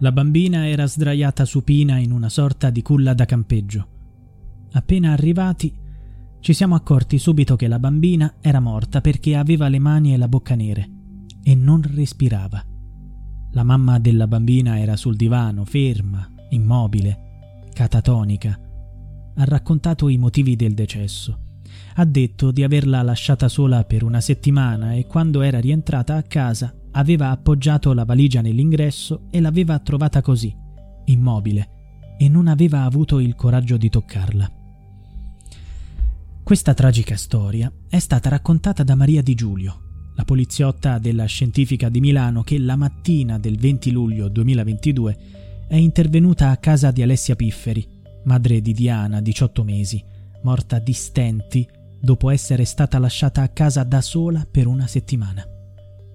La bambina era sdraiata supina in una sorta di culla da campeggio. Appena arrivati, ci siamo accorti subito che la bambina era morta perché aveva le mani e la bocca nere e non respirava. La mamma della bambina era sul divano, ferma, immobile, catatonica. Ha raccontato i motivi del decesso. Ha detto di averla lasciata sola per una settimana e quando era rientrata a casa aveva appoggiato la valigia nell'ingresso e l'aveva trovata così, immobile, e non aveva avuto il coraggio di toccarla. Questa tragica storia è stata raccontata da Maria Di Giulio, la poliziotta della Scientifica di Milano che la mattina del 20 luglio 2022 è intervenuta a casa di Alessia Pifferi, madre di Diana, 18 mesi, morta di stenti dopo essere stata lasciata a casa da sola per una settimana.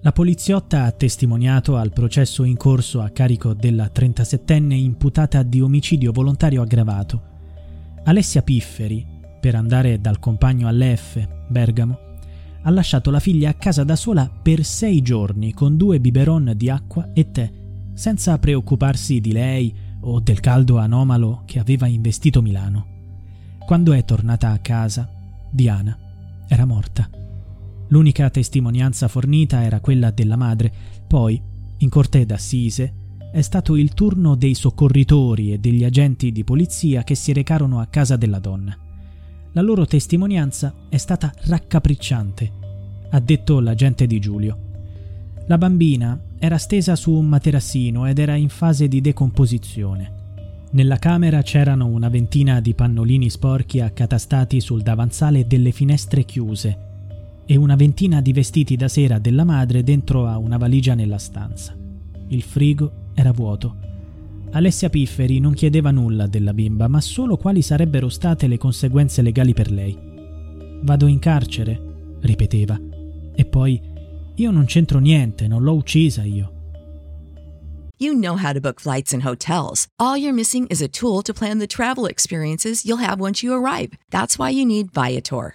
La poliziotta ha testimoniato al processo in corso a carico della 37enne imputata di omicidio volontario aggravato. Alessia Pifferi, per andare dal compagno all'F, Bergamo, ha lasciato la figlia a casa da sola per sei giorni con due biberon di acqua e tè, senza preoccuparsi di lei o del caldo anomalo che aveva investito Milano. Quando è tornata a casa, Diana era morta. L'unica testimonianza fornita era quella della madre, poi, in corte d'assise, è stato il turno dei soccorritori e degli agenti di polizia che si recarono a casa della donna. La loro testimonianza è stata raccapricciante, ha detto l'agente di Giulio. La bambina era stesa su un materassino ed era in fase di decomposizione. Nella camera c'erano una ventina di pannolini sporchi accatastati sul davanzale delle finestre chiuse e una ventina di vestiti da sera della madre dentro a una valigia nella stanza. Il frigo era vuoto. Alessia Pifferi non chiedeva nulla della bimba, ma solo quali sarebbero state le conseguenze legali per lei. Vado in carcere, ripeteva. E poi, io non c'entro niente, non l'ho uccisa io. You know how to book flights and hotels. All you're missing is a tool to plan the travel experiences you'll have once you arrive. That's why you need Viator.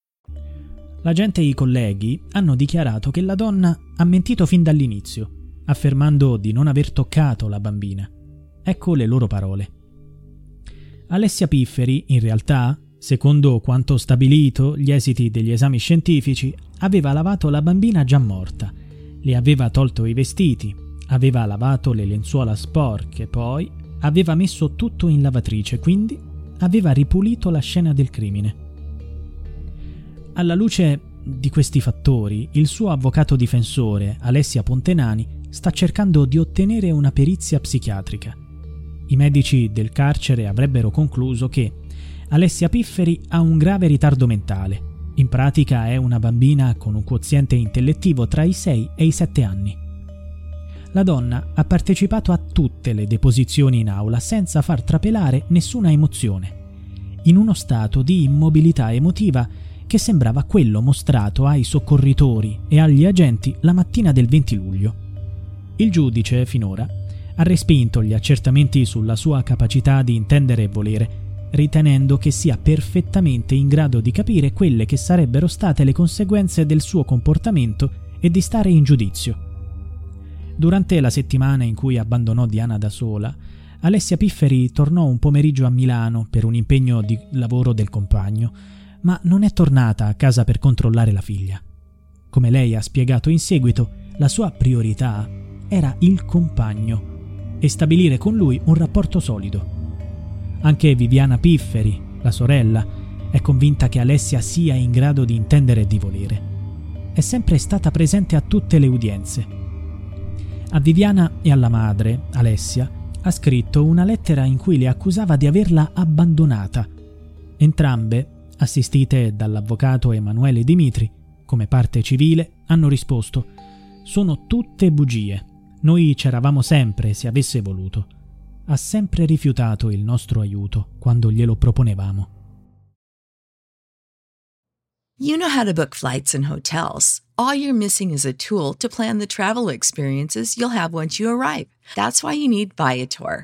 L'agente e i colleghi hanno dichiarato che la donna ha mentito fin dall'inizio, affermando di non aver toccato la bambina. Ecco le loro parole. Alessia Pifferi, in realtà, secondo quanto stabilito gli esiti degli esami scientifici, aveva lavato la bambina già morta, le aveva tolto i vestiti, aveva lavato le lenzuola sporche, poi aveva messo tutto in lavatrice, quindi aveva ripulito la scena del crimine. Alla luce di questi fattori, il suo avvocato difensore, Alessia Pontenani, sta cercando di ottenere una perizia psichiatrica. I medici del carcere avrebbero concluso che Alessia Pifferi ha un grave ritardo mentale. In pratica è una bambina con un quoziente intellettivo tra i 6 e i 7 anni. La donna ha partecipato a tutte le deposizioni in aula senza far trapelare nessuna emozione. In uno stato di immobilità emotiva che sembrava quello mostrato ai soccorritori e agli agenti la mattina del 20 luglio. Il giudice, finora, ha respinto gli accertamenti sulla sua capacità di intendere e volere, ritenendo che sia perfettamente in grado di capire quelle che sarebbero state le conseguenze del suo comportamento e di stare in giudizio. Durante la settimana in cui abbandonò Diana da sola, Alessia Pifferi tornò un pomeriggio a Milano per un impegno di lavoro del compagno, ma non è tornata a casa per controllare la figlia. Come lei ha spiegato in seguito, la sua priorità era il compagno e stabilire con lui un rapporto solido. Anche Viviana Pifferi, la sorella, è convinta che Alessia sia in grado di intendere e di volere. È sempre stata presente a tutte le udienze. A Viviana e alla madre, Alessia, ha scritto una lettera in cui le accusava di averla abbandonata. Entrambe assistite dall'avvocato Emanuele Dimitri, come parte civile, hanno risposto Sono tutte bugie. Noi c'eravamo sempre se avesse voluto. Ha sempre rifiutato il nostro aiuto quando glielo proponevamo. You know how to book flights and hotels. All you're missing is a tool to plan the travel experiences you'll have once you arrive. That's why you need Viator.